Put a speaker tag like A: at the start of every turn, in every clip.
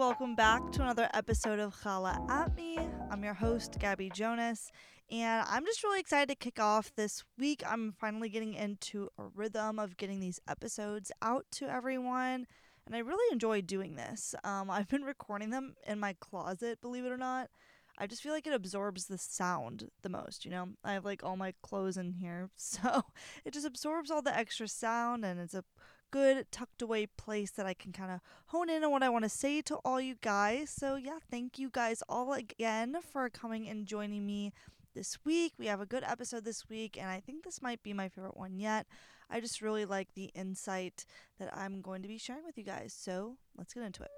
A: welcome back to another episode of Challah at Me. I'm your host, Gabby Jonas, and I'm just really excited to kick off this week. I'm finally getting into a rhythm of getting these episodes out to everyone, and I really enjoy doing this. Um, I've been recording them in my closet, believe it or not. I just feel like it absorbs the sound the most, you know? I have like all my clothes in here, so it just absorbs all the extra sound and it's a good tucked away place that I can kind of hone in on what I want to say to all you guys. So, yeah, thank you guys all again for coming and joining me this week. We have a good episode this week, and I think this might be my favorite one yet. I just really like the insight that I'm going to be sharing with you guys. So, let's get into it.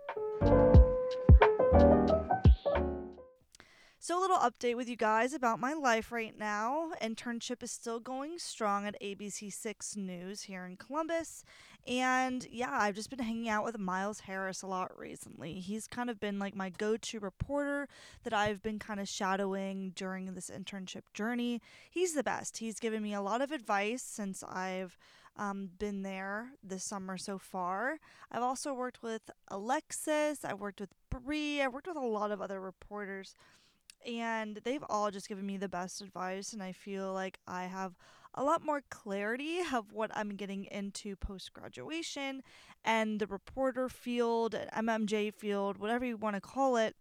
A: So, a little update with you guys about my life right now. Internship is still going strong at ABC6 News here in Columbus. And yeah, I've just been hanging out with Miles Harris a lot recently. He's kind of been like my go to reporter that I've been kind of shadowing during this internship journey. He's the best. He's given me a lot of advice since I've um, been there this summer so far. I've also worked with Alexis, I've worked with Bree, I've worked with a lot of other reporters and they've all just given me the best advice and i feel like i have a lot more clarity of what i'm getting into post graduation and the reporter field mmj field whatever you want to call it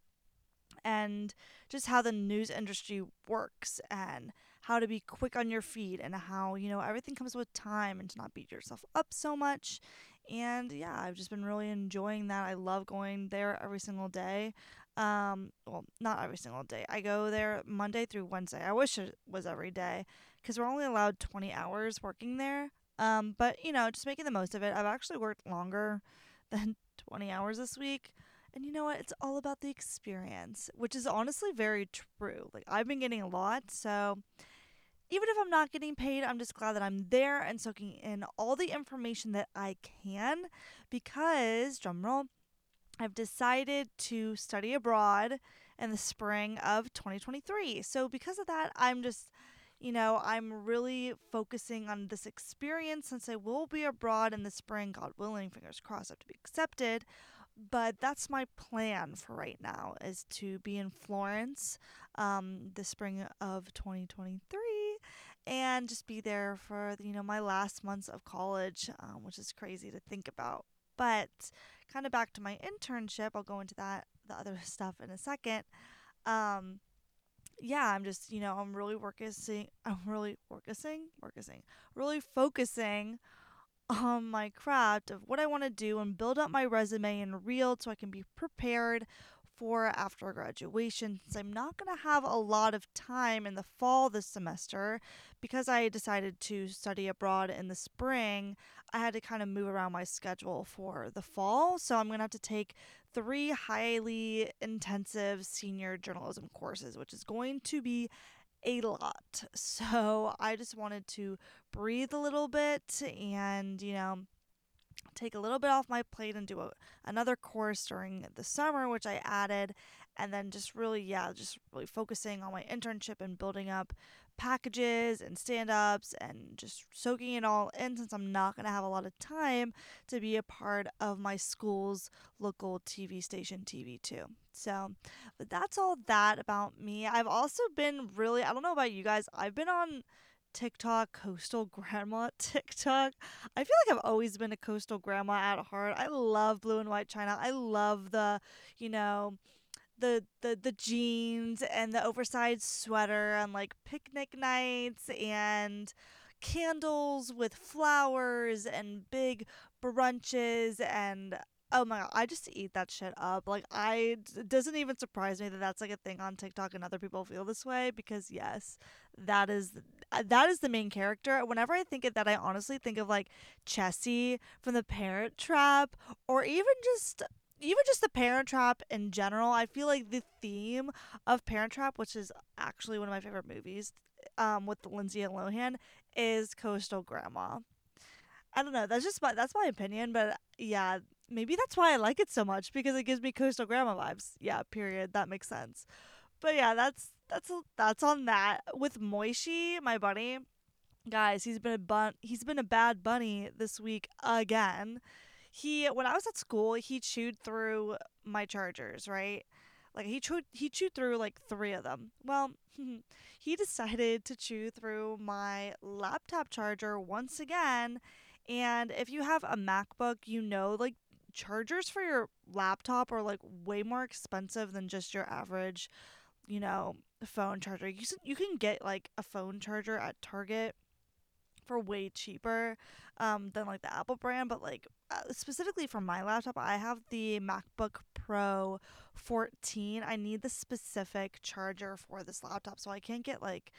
A: and just how the news industry works and how to be quick on your feet and how you know everything comes with time and to not beat yourself up so much. And yeah i've just been really enjoying that. I love going there every single day um, well, not every single day. I go there Monday through Wednesday. I wish it was every day because we're only allowed 20 hours working there. Um, but you know, just making the most of it. I've actually worked longer than 20 hours this week. And you know what? It's all about the experience, which is honestly very true. Like I've been getting a lot, so even if I'm not getting paid, I'm just glad that I'm there and soaking in all the information that I can because drumroll I've decided to study abroad in the spring of 2023. So, because of that, I'm just, you know, I'm really focusing on this experience since I will be abroad in the spring, God willing, fingers crossed, I have to be accepted. But that's my plan for right now is to be in Florence um, the spring of 2023 and just be there for, you know, my last months of college, um, which is crazy to think about. But kind of back to my internship, I'll go into that the other stuff in a second. Um, yeah, I'm just, you know, I'm really working, I'm really working, working, really focusing on my craft of what I want to do and build up my resume in real so I can be prepared for after graduation since I'm not going to have a lot of time in the fall this semester because I decided to study abroad in the spring. I had to kind of move around my schedule for the fall, so I'm going to have to take three highly intensive senior journalism courses, which is going to be a lot. So I just wanted to breathe a little bit and, you know, take a little bit off my plate and do a, another course during the summer, which I added, and then just really, yeah, just really focusing on my internship and building up packages and stand ups and just soaking it all in since I'm not going to have a lot of time to be a part of my school's local TV station, TV2. So, but that's all that about me. I've also been really, I don't know about you guys, I've been on TikTok, coastal grandma TikTok. I feel like I've always been a coastal grandma at heart. I love blue and white china. I love the, you know, the the the jeans and the oversized sweater and like picnic nights and candles with flowers and big brunches and Oh my god, I just eat that shit up. Like I it doesn't even surprise me that that's like a thing on TikTok and other people feel this way because yes, that is that is the main character. Whenever I think of that, I honestly think of like Chessy from The Parent Trap or even just even just the Parent Trap in general. I feel like the theme of Parent Trap, which is actually one of my favorite movies, um, with Lindsay and Lohan, is Coastal Grandma. I don't know. That's just my that's my opinion, but yeah, maybe that's why I like it so much because it gives me coastal grandma vibes. Yeah, period. That makes sense. But yeah, that's that's that's on that. With Moishi, my bunny, guys, he's been a bun he's been a bad bunny this week again. He when I was at school, he chewed through my chargers, right? Like he chewed he chewed through like 3 of them. Well, he decided to chew through my laptop charger once again. And if you have a MacBook, you know like chargers for your laptop are like way more expensive than just your average, you know, phone charger. You you can get like a phone charger at Target for way cheaper um, than like the Apple brand, but like specifically for my laptop, I have the MacBook Pro 14. I need the specific charger for this laptop, so I can't get like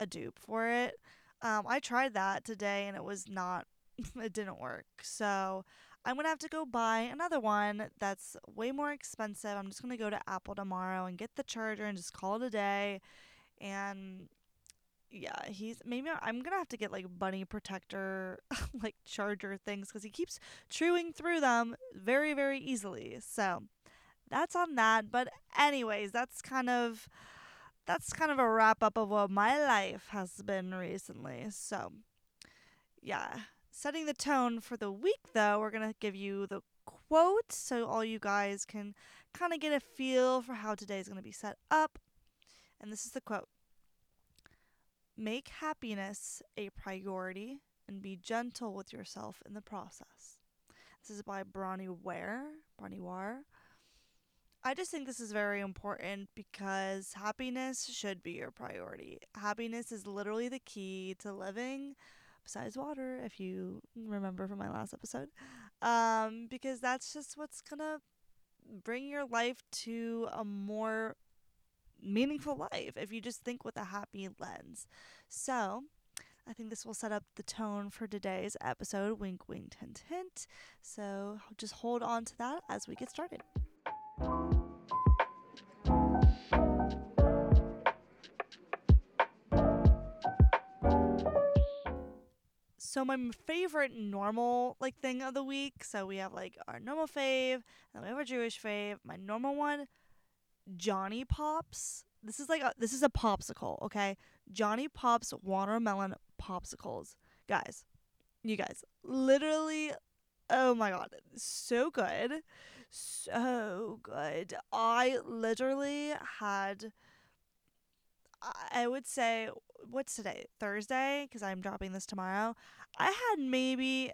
A: a dupe for it. Um, I tried that today and it was not, it didn't work. So I'm gonna have to go buy another one that's way more expensive. I'm just gonna go to Apple tomorrow and get the charger and just call it a day. And yeah, he's maybe I'm gonna have to get like bunny protector like charger things because he keeps chewing through them very very easily. So that's on that. But anyways, that's kind of that's kind of a wrap up of what my life has been recently. So yeah, setting the tone for the week though, we're gonna give you the quote so all you guys can kind of get a feel for how today's gonna be set up. And this is the quote. Make happiness a priority and be gentle with yourself in the process. This is by Bronnie Ware. Bronnie Ware. I just think this is very important because happiness should be your priority. Happiness is literally the key to living, besides water, if you remember from my last episode. Um, because that's just what's gonna bring your life to a more meaningful life if you just think with a happy lens. So, I think this will set up the tone for today's episode. Wink, wink, hint, hint. So, just hold on to that as we get started. So my favorite normal like thing of the week. So we have like our normal fave, and then we have our Jewish fave. My normal one, JonnyPops. This is like a, this is a popsicle, okay? JonnyPops watermelon popsicles. Guys, you guys, literally oh my god, so good. So good. I literally had I would say what's today? Thursday because I'm dropping this tomorrow. I had maybe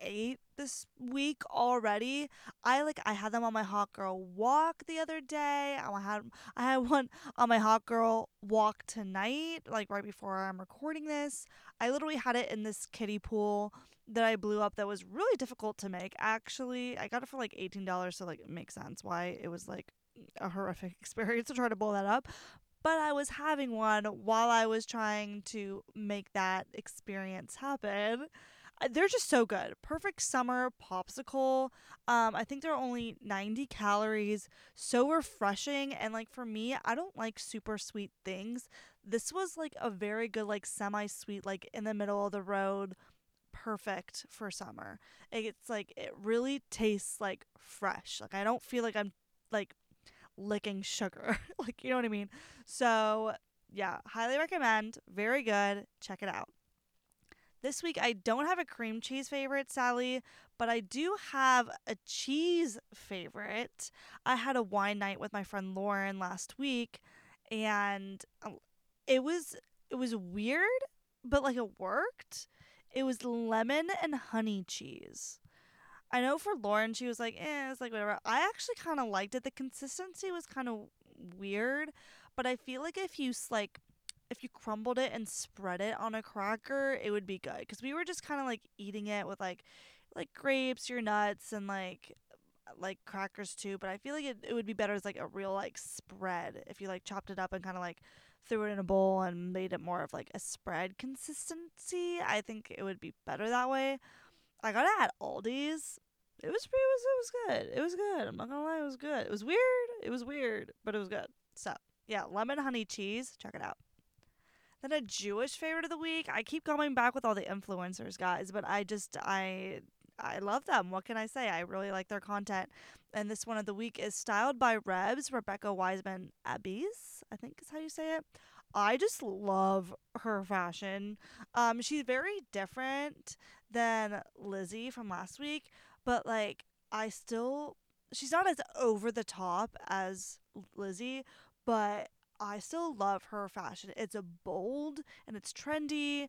A: eight this week already. I like I had them on my hot girl walk the other day. I had I had one on my hot girl walk tonight, like right before I'm recording this. I literally had it in this kiddie pool that I blew up that was really difficult to make. Actually, I got it for like $18, so like it makes sense why it was like a horrific experience to try to blow that up. But I was having one while I was trying to make that experience happen. Uh, they're just so good. Perfect summer popsicle. Um, I think they're only 90 calories. So refreshing. And like for me, I don't like super sweet things. This was like a very good, like semi sweet, like in the middle of the road. Perfect for summer. It's like, it really tastes like fresh. Like, I don't feel like I'm like licking sugar. like, you know what I mean? So, yeah, highly recommend. Very good. Check it out. This week, I don't have a cream cheese favorite, Sally, but I do have a cheese favorite. I had a wine night with my friend Lauren last week, and um, it was it was weird, but like it worked. It was lemon and honey cheese. I know for Lauren, she was like, eh, it's like whatever. I actually kind of liked it. The consistency was kind of weird, but I feel like if you like if you crumbled it and spread it on a cracker, it would be good. Because we were just kind of like eating it with like like grapes, your nuts, and like like crackers too. But I feel like it, it would be better as like a real like spread if you like chopped it up and kind of like threw it in a bowl and made it more of like a spread consistency. I think it would be better that way. I got it at Aldi's. It was it was it was good. It was good. I'm not gonna lie, it was good. It was weird. It was weird, but it was good. So yeah, lemon honey cheese. Check it out. Then a Jewish favorite of the week. I keep going back with all the influencers, guys, but I just I I love them. What can I say? I really like their content. And this one of the week is styled by Rebs, Rebecca Wiseman Abbeys, I think is how you say it. I just love her fashion. Um, she's very different than Lizzie from last week. but like I still she's not as over the top as Lizzie, but I still love her fashion. It's a bold and it's trendy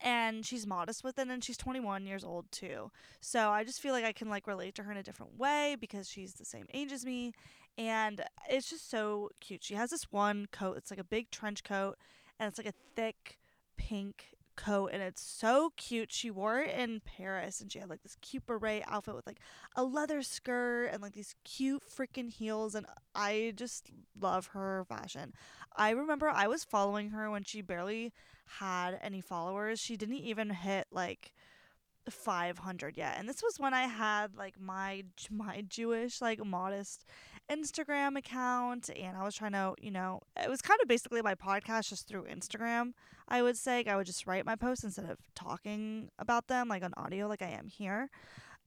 A: and she's modest with it and she's 21 years old too. So I just feel like I can like relate to her in a different way because she's the same age as me and it's just so cute. She has this one coat. It's like a big trench coat and it's like a thick pink coat and it's so cute. She wore it in Paris and she had like this cute beret outfit with like a leather skirt and like these cute freaking heels and I just love her fashion. I remember I was following her when she barely had any followers. She didn't even hit like 500 yet. And this was when I had like my my Jewish like modest Instagram account and I was trying to, you know, it was kind of basically my podcast just through Instagram, I would say. I would just write my posts instead of talking about them like on audio like I am here.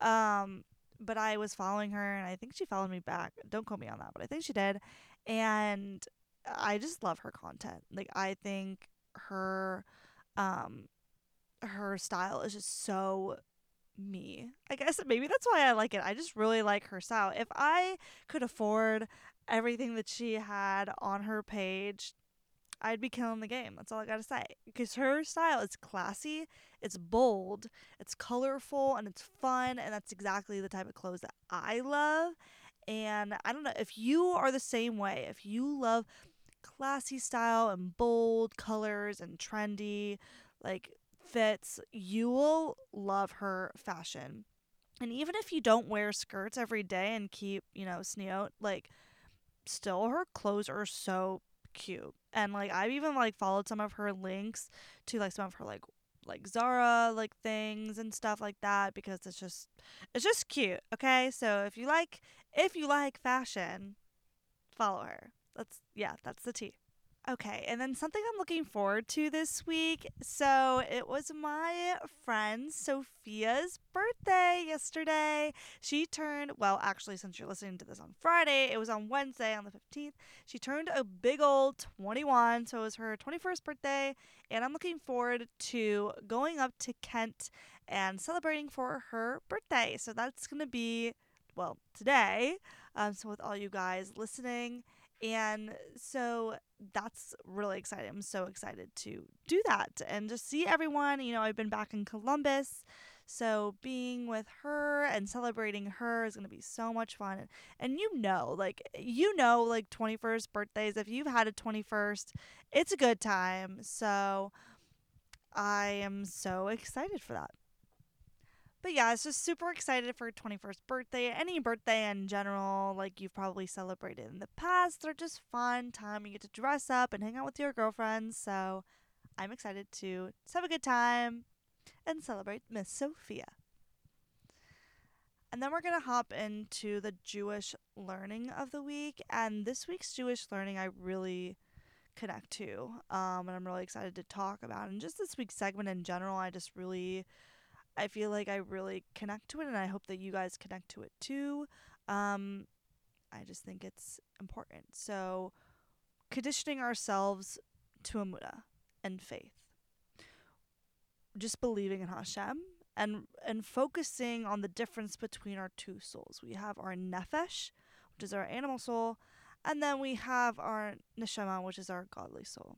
A: Um, but I was following her and I think she followed me back. Don't quote me on that, but I think she did. And I just love her content. Like I think her um her style is just so me. I guess maybe that's why I like it. I just really like her style. If I could afford everything that she had on her page, I'd be killing the game. That's all I gotta say. Because her style is classy, it's bold, it's colorful, and it's fun, and that's exactly the type of clothes that I love. And I don't know if you are the same way, if you love classy style and bold colors and trendy, like fits, you will love her fashion. And even if you don't wear skirts every day and keep, you know, tzniut, like still her clothes are so cute. And like I've even like followed some of her links to like some of her like like Zara like things and stuff like that because it's just it's just cute, okay? So if you like if you like fashion, follow her. That's yeah, that's the tea. Okay, and then something I'm looking forward to this week. So it was my friend Sophia's birthday yesterday. She turned, well, actually, since you're listening to this on Friday, it was on Wednesday on the 15th. She turned a big old 21, so it was her 21st birthday, and I'm looking forward to going up to Kent and celebrating for her birthday. So that's going to be, well, today. Um, so with all you guys listening, and so that's really exciting. I'm so excited to do that and just see everyone. You know, I've been back in Columbus. So being with her and celebrating her is going to be so much fun. And, you know, like, you know, like 21st birthdays, if you've had a 21st, it's a good time. So I am so excited for that. But yeah, it's just super excited for 21st birthday. Any birthday in general, like you've probably celebrated in the past, they're just fun time. You get to dress up and hang out with your girlfriends. So I'm excited to just have a good time and celebrate Miss Sophia. And then we're going to hop into the Jewish learning of the week. And this week's Jewish learning, I really connect to. Um, and I'm really excited to talk about. And just this week's segment in general, I just really I feel like I really connect to it, and I hope that you guys connect to it too. Um, I just think it's important. So, conditioning ourselves to Amuna and faith, just believing in Hashem and and focusing on the difference between our two souls. We have our nefesh, which is our animal soul, and then we have our neshama, which is our godly soul.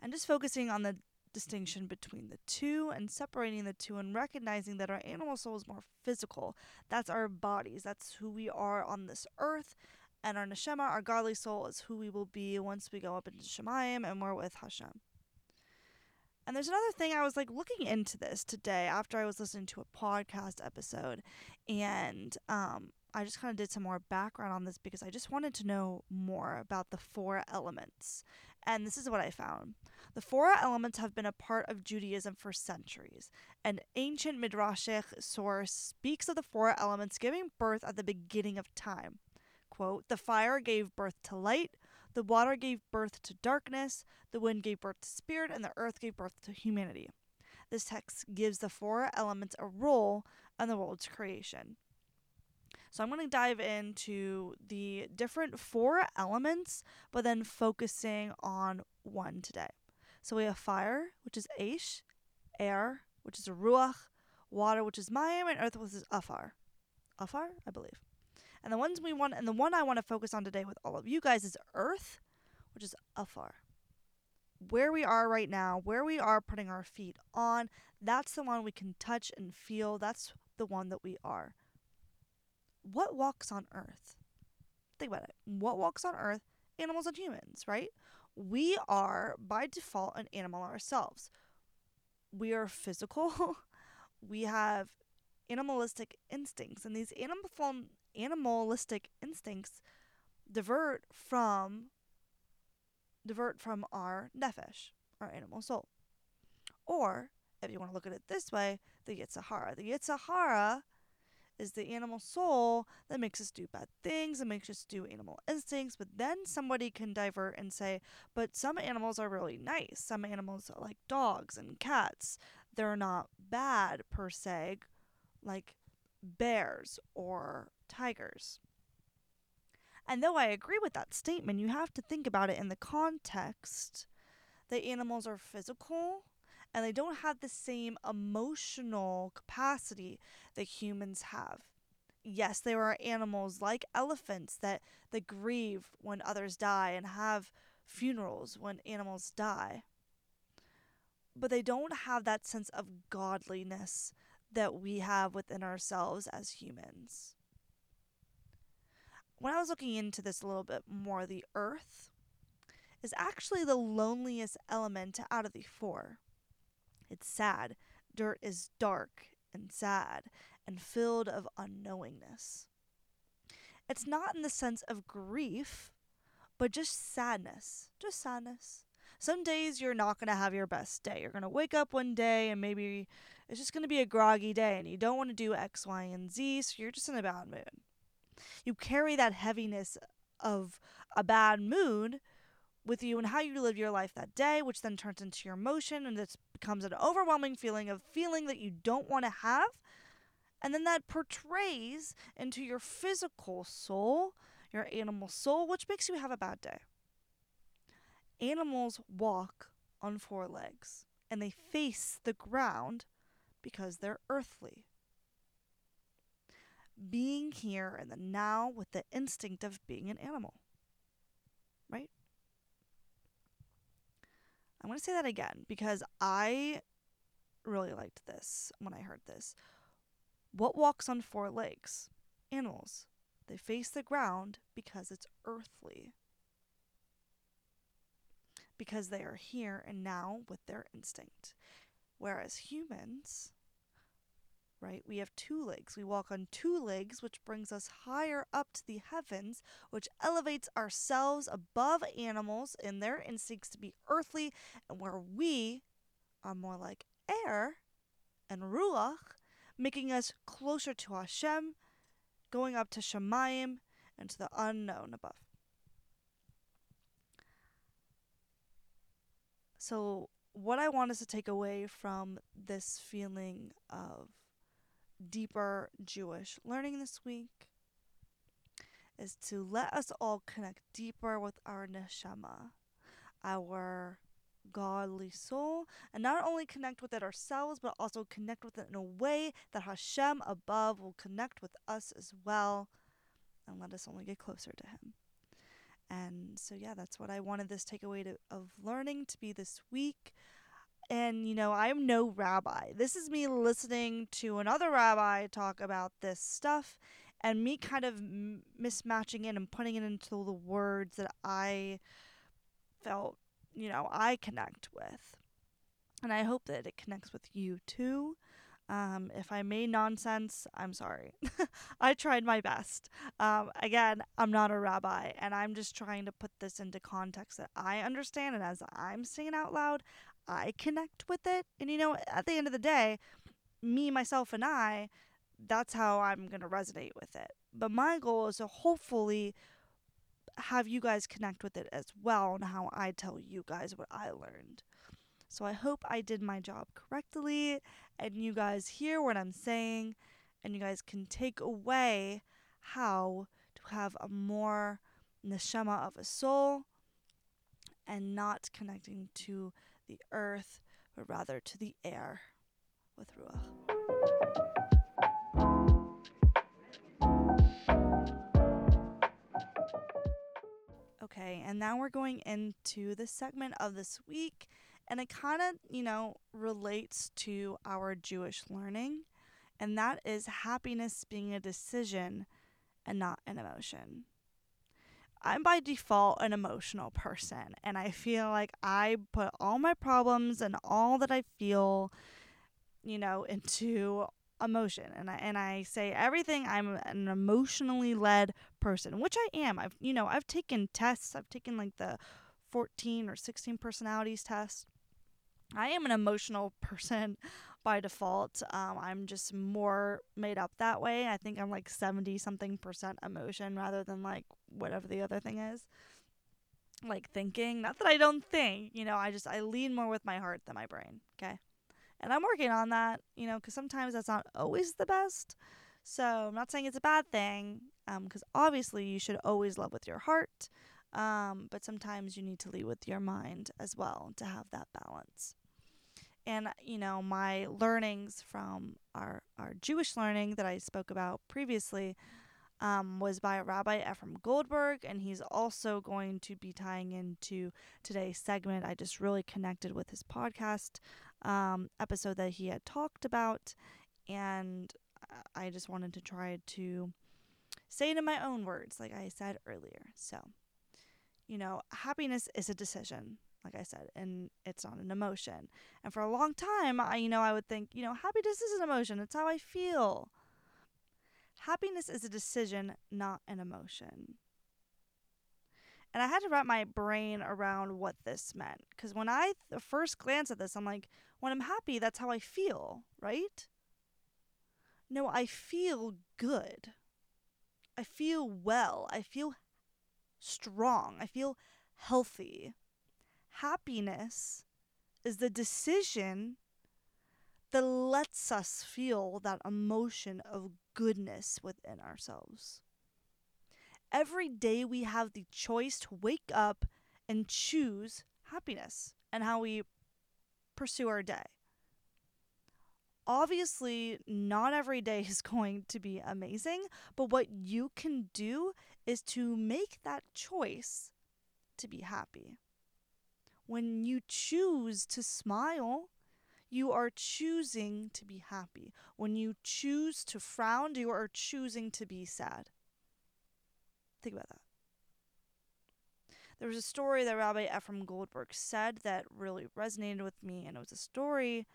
A: And just focusing on the distinction between the two and separating the two and recognizing that our animal soul is more physical. That's our bodies, that's who we are on this earth. And our neshama, our godly soul, is who we will be once we go up into Shemayim and we're with Hashem. And there's another thing I was like looking into this today after I was listening to a podcast episode, and um, I just kind of did some more background on this because I just wanted to know more about the four elements. And this is what I found. The four elements have been a part of Judaism for centuries. An ancient Midrashic source speaks of the four elements giving birth at the beginning of time. Quote, the fire gave birth to light, the water gave birth to darkness, the wind gave birth to spirit, and the earth gave birth to humanity. This text gives the four elements a role in the world's creation. So I'm going to dive into the different four elements, but then focusing on one today. So we have fire, which is Aish, air, which is Ruach, water, which is Mayim, and earth, which is Afar. Afar, I believe. And the ones we want, and the one I want to focus on today with all of you guys is earth, which is Afar. Where we are right now, where we are putting our feet on, that's the one we can touch and feel. That's the one that we are. What walks on earth? Think about it. What walks on earth? Animals and humans, right? We are, by default, an animal ourselves. We are physical. we have animalistic instincts, and these animal animalistic instincts divert from divert from our nefesh, our animal soul. Or, if you want to look at it this way, the Yetzer Hara. The Yetzer Hara is the animal soul that makes us do bad things and makes us do animal instincts. But then somebody can divert and say, but some animals are really nice. Some animals, like dogs and cats, they're not bad per se, like bears or tigers. And though I agree with that statement, you have to think about it in the context that animals are physical and they don't have the same emotional capacity that humans have. Yes, there are animals like elephants that, that grieve when others die and have funerals when animals die. But they don't have that sense of godliness that we have within ourselves as humans. When I was looking into this a little bit more, the earth is actually the loneliest element out of the four. It's sad. Dirt is dark and sad and filled of unknowingness. It's not in the sense of grief, but just sadness. Just sadness. Some days you're not going to have your best day. You're going to wake up one day and maybe it's just going to be a groggy day and you don't want to do X, Y, and Z, so you're just in a bad mood. You carry that heaviness of a bad mood with you and how you live your life that day, which then turns into your emotion and it becomes an overwhelming feeling of feeling that you don't want to have. And then that portrays into your physical soul, your animal soul, which makes you have a bad day. Animals walk on four legs and they face the ground because they're earthly. Being here in the now with the instinct of being an animal. Right? I'm going to say that again because I really liked this when I heard this. What walks on four legs? Animals. They face the ground because it's earthly. Because they are here and now with their instinct. Whereas humans, right? We have two legs. We walk on two legs, which brings us higher up to the heavens, which elevates ourselves above animals in their instincts to be earthly, and where we are more like air and ruach, making us closer to Hashem, going up to Shemayim and to the unknown above. So, what I want us to take away from this feeling of deeper Jewish learning this week is to let us all connect deeper with our neshama, our godly soul, and not only connect with it ourselves, but also connect with it in a way that Hashem above will connect with us as well and let us only get closer to Him. And so, yeah, that's what I wanted this takeaway to, of learning to be this week. And, you know, I'm no rabbi. This is me listening to another rabbi talk about this stuff and me kind of mismatching it and putting it into the words that I felt, you know, I connect with. And I hope that it connects with you too. Um, if I made nonsense, I'm sorry. I tried my best. Um, again, I'm not a rabbi, and I'm just trying to put this into context that I understand. And as I'm saying out loud, I connect with it. And you know, at the end of the day, me, myself, and I, that's how I'm going to resonate with it. But my goal is to hopefully have you guys connect with it as well and how I tell you guys what I learned. So I hope I did my job correctly and you guys hear what I'm saying and you guys can take away how to have a more neshama of a soul and not connecting to the earth, but rather to the air with Ruach. Okay, and now we're going into the segment of this week, and it kind of, you know, relates to our Jewish learning, and that is happiness being a decision and not an emotion. I'm by default an emotional person, and I feel like I put all my problems and all that I feel, you know, into emotion. And I and I say everything. I'm an emotionally led person, which I am. I've you know I've taken tests. I've taken like the 14 or 16 personalities test. I am an emotional person by default. Um, I'm just more made up that way. I think I'm like 70 something percent emotion rather than like whatever the other thing is. Like thinking. Not that I don't think, you know, I just, I lean more with my heart than my brain. Okay. And I'm working on that, you know, because sometimes that's not always the best. So I'm not saying it's a bad thing, because um, obviously you should always love with your heart. Um, but sometimes you need to lead with your mind as well to have that balance and you know my learnings from our our Jewish learning that I spoke about previously um, was by Rabbi Efrem Goldberg, and he's also going to be tying into today's segment. I just really connected with his podcast um, episode that he had talked about, and I just wanted to try to say it in my own words, like I said earlier. So, you know, happiness is a decision like I said, and it's not an emotion. And for a long time, I you know, I would think, you know, happiness is an emotion. It's how I feel. Happiness is a decision, not an emotion. And I had to wrap my brain around what this meant cuz when I the first glance at this, I'm like, when I'm happy, that's how I feel, right? No, I feel good. I feel well. I feel strong. I feel healthy happiness is the decision that lets us feel that emotion of goodness within ourselves. Every day we have the choice to wake up and choose happiness and how we pursue our day. Obviously, not every day is going to be amazing, but what you can do is to make that choice to be happy. When you choose to smile, you are choosing to be happy. When you choose to frown, you are choosing to be sad. Think about that. There was a story that Rabbi Efrem Goldberg said that really resonated with me, and it was a story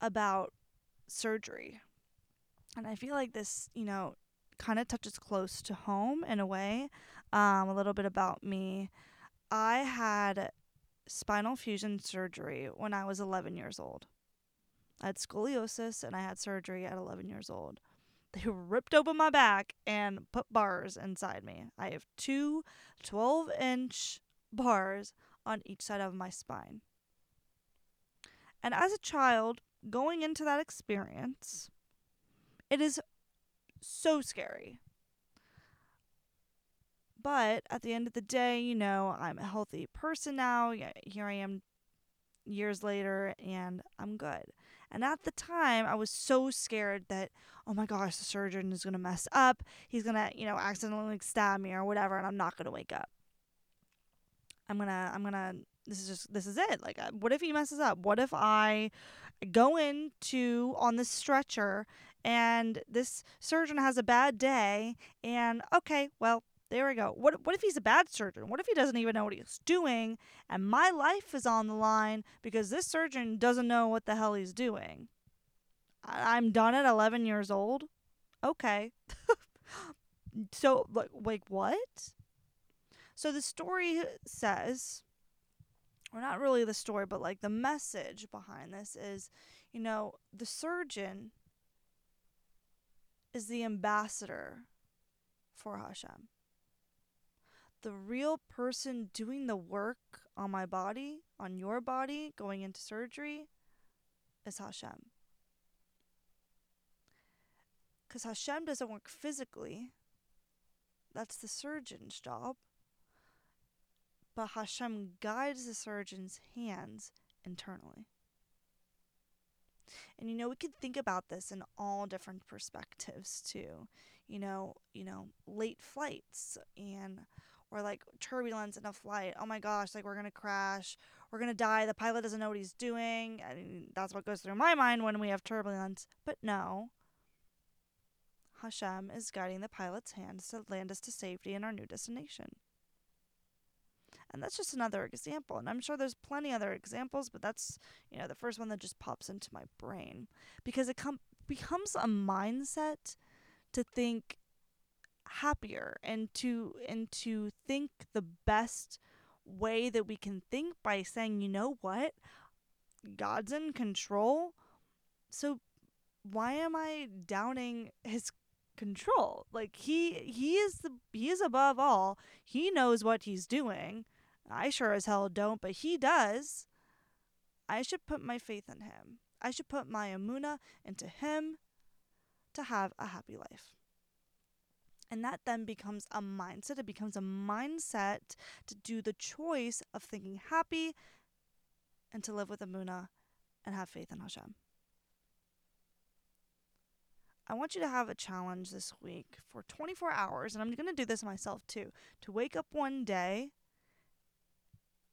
A: about surgery. And I feel like this, you know, kind of touches close to home in a way. Um, a little bit about me. I had spinal fusion surgery when I was 11 years old. I had scoliosis and I had surgery at 11 years old. They ripped open my back and put bars inside me. I have two 12 inch bars on each side of my spine. And as a child, going into that experience, it is so scary. But at the end of the day, you know, I'm a healthy person now. Here I am years later, and I'm good. And at the time, I was so scared that, oh my gosh, the surgeon is going to mess up. He's going to, you know, accidentally stab me or whatever, and I'm not going to wake up. I'm going to, I'm going to, this is just, this is it. Like, uh, what if he messes up? What if I go into on this stretcher and this surgeon has a bad day and okay, well, there we go. What what if he's a bad surgeon? What if he doesn't even know what he's doing and my life is on the line because this surgeon doesn't know what the hell he's doing? I'm done at 11 years old. Okay. so like like what? So the story says or not really the story, but like the message behind this is, you know, the surgeon is the ambassador for Hashem the real person doing the work on my body, on your body, going into surgery, is Hashem. Because Hashem doesn't work physically, that's the surgeon's job. But Hashem guides the surgeon's hands internally. And you know, we could think about this in all different perspectives too. You know, you know, late flights and or like turbulence in a flight. Oh my gosh, like we're to crash. We're to die. The pilot doesn't know what he's doing. I mean, that's what goes through my mind when we have turbulence. But no. Hashem is guiding the pilot's hands to land us to safety in our new destination. And that's just another example. And I'm sure there's plenty other examples, but that's, you know, the first one that just pops into my brain because it com- becomes a mindset to think happier and to and to think the best way that we can think by saying, you know what? God's in control. So why am I doubting his control? Like he he is the he is above all. He knows what he's doing. I sure as hell don't, but he does. I should put my faith in him. I should put my amuna into him to have a happy life. And that then becomes a mindset. It becomes a mindset to do the choice of thinking happy and to live with amuna and have faith in Hashem. I want you to have a challenge this week for 24 hours, and I'm going to do this myself too, to wake up one day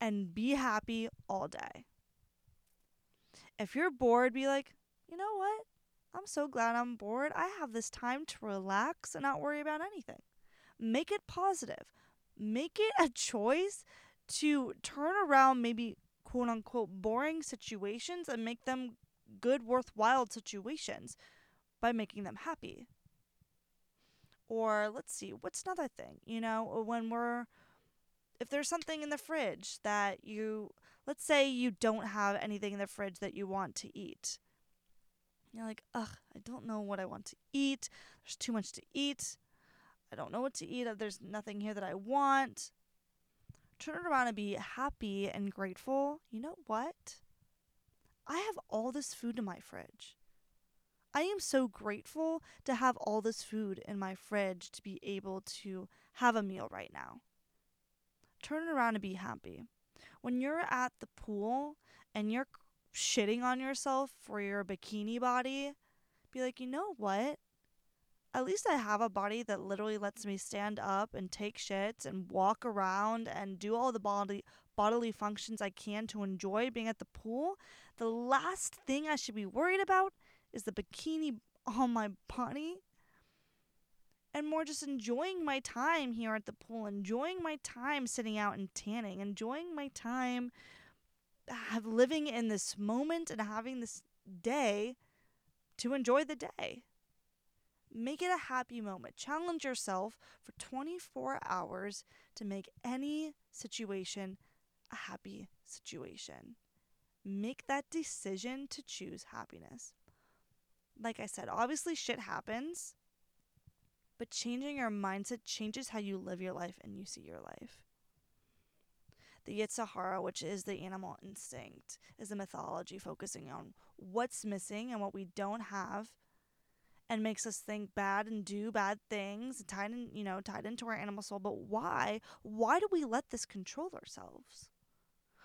A: and be happy all day. If you're bored, be like? I'm so glad I'm bored. I have this time to relax and not worry about anything. Make it positive. Make it a choice to turn around maybe quote unquote boring situations and make them good, worthwhile situations by making them happy. Or let's see, what's another thing? You know, when we're if there's something in the fridge that you let's say you don't have anything in the fridge that you want to eat. You're like, ugh, I don't know what I want to eat. There's too much to eat. I don't know what to eat. Uh, there's nothing here that I want. Turn it around and be happy and grateful. You know what? I have all this food in my fridge. I am so grateful to have all this food in my fridge to be able to have a meal right now turn it around and be happy. When you're at the pool and you're shitting on yourself for your bikini body, be like, you know what? At least I have a body that literally lets me stand up and take shits and walk around and do all the body bodily functions I can to enjoy being at the pool. The last thing I should be worried about is the bikini on my body and more just enjoying my time here at the pool, enjoying my time sitting out and tanning, enjoying my time have living in this moment and having this day to enjoy the day. Make it a happy moment. Challenge yourself for 24 hours to make any situation a happy situation. Make that decision to choose happiness. Like I said, obviously shit happens. But changing your mindset changes how you live your life and you see your life. The Yetzer Hara, which is the animal instinct, is a mythology focusing on what's missing and what we don't have and makes us think bad and do bad things tied in you know tied into our animal soul but why why do we let this control ourselves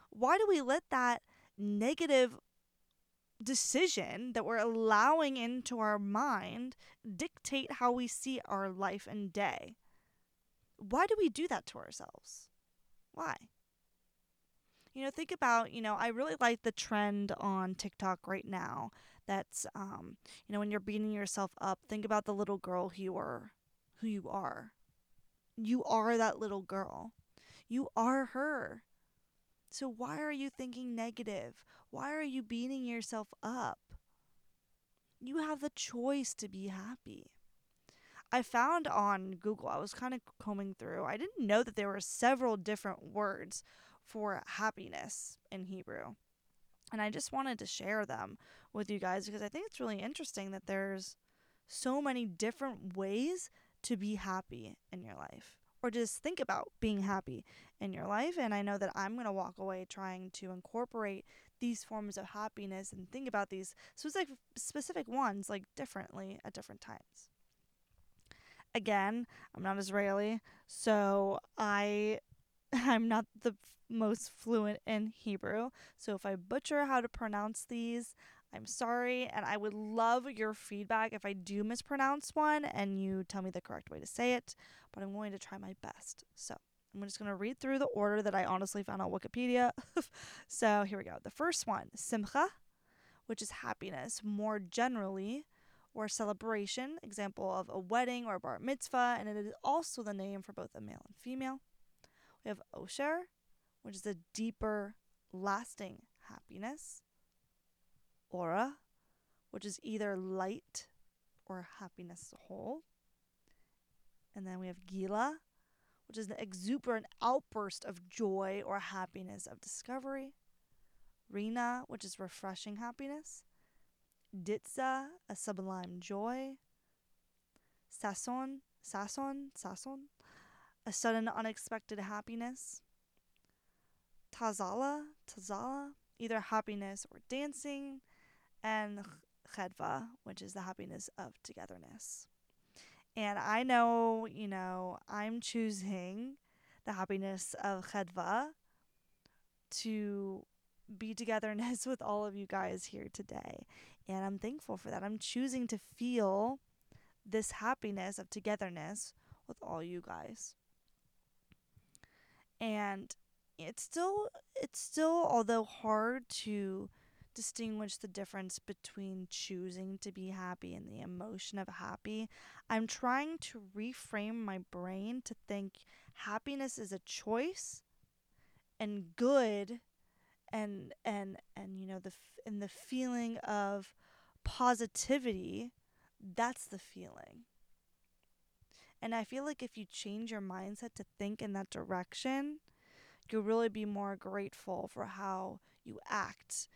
A: why do we let that negative decision that we're allowing into our mind dictate how we see our life and day. Why do we do that to ourselves? Why? You know, think about, you know, I really like the trend on TikTok right now that's um, you know, when you're beating yourself up, think about the little girl who you are, who you are. You are that little girl. You are her. So why are you thinking negative? Why are you beating yourself up? You have the choice to be happy. I found on Google, I was kind of combing through, I didn't know that there were several different words for happiness in Hebrew. And I just wanted to share them with you guys because I think it's really interesting that there's so many different ways to be happy in your life or just think about being happy in your life. And I know that I'm going to walk away trying to incorporate these forms of happiness and think about these specific, specific ones like differently at different times. Again, I'm not Israeli, so I I'm not the most fluent in Hebrew. So if I butcher how to pronounce these, I'm sorry, and I would love your feedback if I do mispronounce one and you tell me the correct way to say it, but I'm going to try my best. So I'm just going to read through the order that I honestly found on Wikipedia. so here we go. The first one, simcha, which is happiness more generally, or celebration, example of a wedding or a bar mitzvah, and it is also the name for both a male and female. We have osher, which is a deeper, lasting happiness. Aura, which is either light or happiness whole. And then we have Gila, which is the exuberant outburst of joy or happiness of discovery. Rina, which is refreshing happiness. Ditza, a sublime joy. Sason, Sason, Sason, a sudden unexpected happiness. Tazala, Tazala, either happiness or dancing and chedva, which is the happiness of togetherness. And I know, you know, I'm choosing the happiness of chedva to be togetherness with all of you guys here today. And I'm thankful for that. I'm choosing to feel this happiness of togetherness with all you guys. And it's still it's still although hard to distinguish the difference between choosing to be happy and the emotion of happy. I'm trying to reframe my brain to think happiness is a choice and good and and and you know the and the feeling of positivity that's the feeling. And I feel like if you change your mindset to think in that direction, you'll really be more grateful for how you act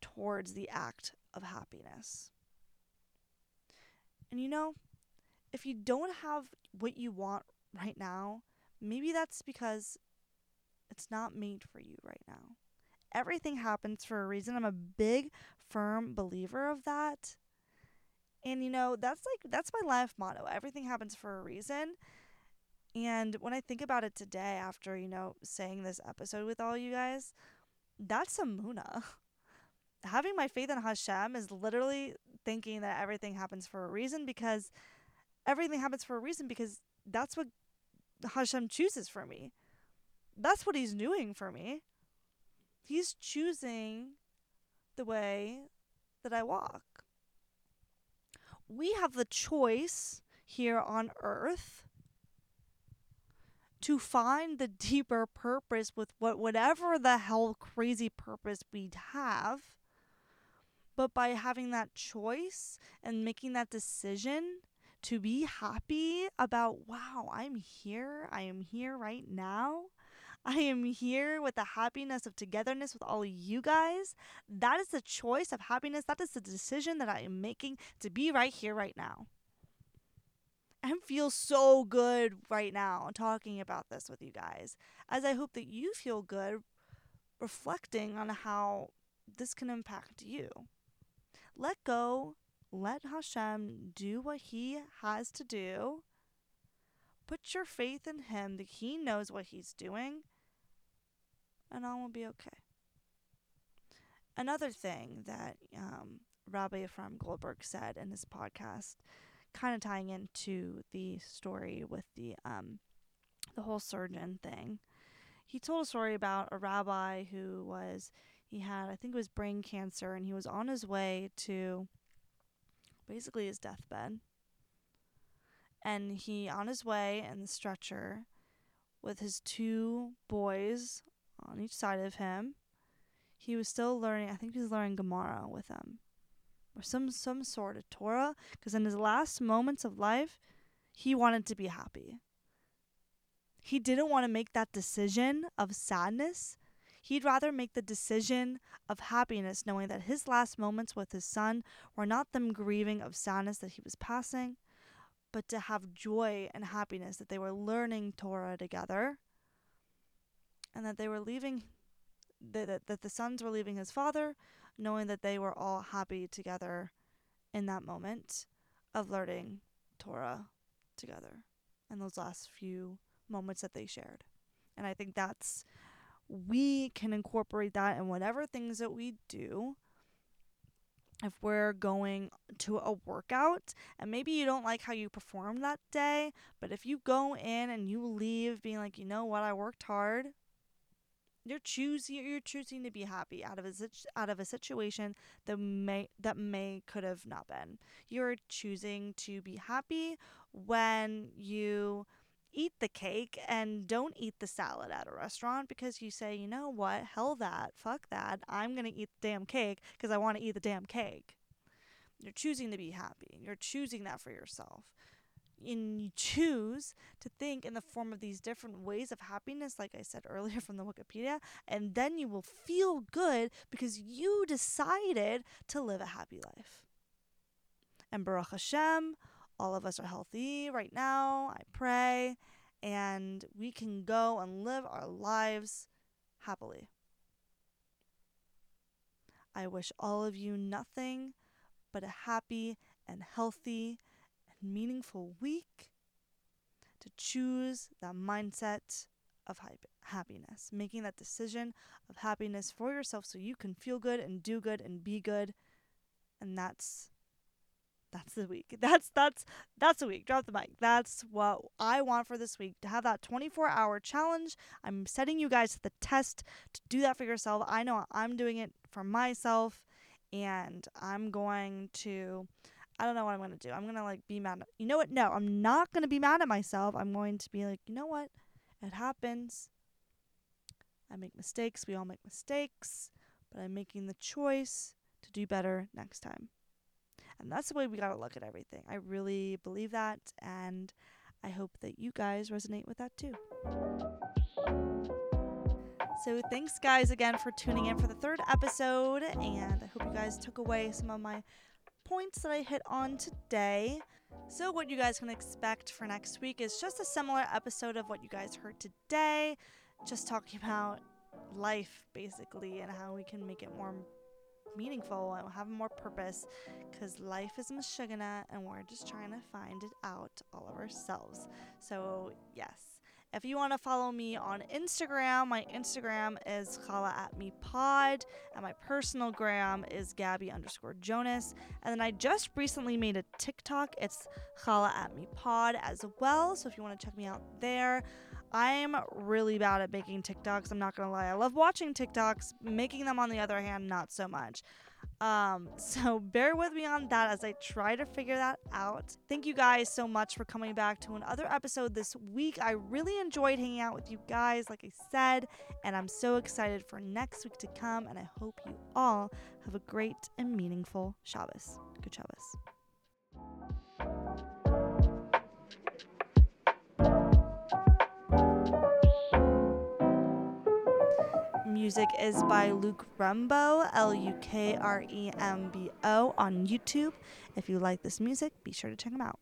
A: towards the act of happiness. And you know, if you don't have what you want right now, maybe that's because it's not made for you right now. Everything happens for a reason. I'm a big, firm believer of that. And you know, that's like that's my life motto. Everything happens for a reason. And when I think about it today after, you know, saying this episode with all you guys, that's Amuna. having my faith in Hashem is literally thinking that everything happens for a reason because everything happens for a reason because that's what Hashem chooses for me. That's what he's doing for me. He's choosing the way that I walk. We have the choice here on earth to find the deeper purpose with what whatever the hell crazy purpose we'd have but by having that choice and making that decision to be happy about, wow, I'm here. I am here right now. I am here with the happiness of togetherness with all of you guys. That is the choice of happiness. That is the decision that I am making to be right here, right now. I feel so good right now talking about this with you guys, as I hope that you feel good reflecting on how this can impact you. Let go. Let Hashem do what He has to do. Put your faith in Him that He knows what He's doing, and all will be okay. Another thing that um, Rabbi Efrem Goldberg said in his podcast, kind of tying into the story with the um, the whole surgeon thing. He told a story about a rabbi who was he had, I think it was brain cancer, and he was on his way to basically his deathbed. And he, on his way in the stretcher, with his two boys on each side of him, he was still learning. I think he was learning Gemara with them, or some some sort of Torah. Because in his last moments of life, he wanted to be happy. He didn't want to make that decision of sadness He'd rather make the decision of happiness, knowing that his last moments with his son were not them grieving of sadness that he was passing, but to have joy and happiness that they were learning Torah together and that they were leaving, that, that the sons were leaving his father, knowing that they were all happy together in that moment of learning Torah together in those last few moments that they shared. And I think that's we can incorporate that in whatever things that we do. if we're going to a workout and maybe you don't like how you performed that day, but if you go in and you leave being like, you know what, I worked hard, you're choosing you're choosing to be happy out of a out of a situation that may that may could have not been. You're choosing to be happy when you eat the cake and don't eat the salad at a restaurant because you say, you know what, hell that, fuck that. I'm going to eat the damn cake because I want to eat the damn cake. You're choosing to be happy. You're choosing that for yourself. And you choose to think in the form of these different ways of happiness, like I said earlier from the Wikipedia, and then you will feel good because you decided to live a happy life. And Baruch Hashem, all of us are healthy right now. I pray. And we can go and live our lives happily. I wish all of you nothing but a happy and healthy meaningful week to choose that mindset of happiness, making that decision of happiness for yourself so you can feel good and do good and be good. And that's that's the week. That's that's that's the week. Drop the mic. That's what I want for this week to have that 24 hour challenge. I'm setting you guys to the test to do that for yourself. I know I'm doing it for myself, and I'm going to. I don't know what I'm gonna do. I'm gonna like be mad. At, you know what? No, I'm not gonna be mad at myself. I'm going to be like, you know what? It happens. I make mistakes. We all make mistakes, but I'm making the choice to do better next time. And that's the way we got to look at everything. I really believe that. And I hope that you guys resonate with that too. So, thanks, guys, again for tuning in for the third episode. And I hope you guys took away some of my points that I hit on today. So, what you guys can expect for next week is just a similar episode of what you guys heard today, just talking about life basically and how we can make it more meaningful and have more purpose because life is mashugana and we're just trying to find it out all of ourselves. So, yes. If you want to follow me on Instagram, my Instagram is Challah at me pod, and my personal gram is Gabby underscore Jonas. And then I just recently made a TikTok. It's Challah at me pod as well. So if you want to check me out there, I'm really bad at making TikToks. I'm not gonna lie. I love watching TikToks. Making them, on the other hand, not so much. Um, so bear with me on that as I try to figure that out. Thank you guys so much for coming back to another episode this week. I really enjoyed hanging out with you guys, like I said, and I'm so excited for next week to come. And I hope you all have a great and meaningful Shabbos. Good Shabbos. Music is by Luke Rumbo, L U K R E M B O, on YouTube. If you like this music, be sure to check him out.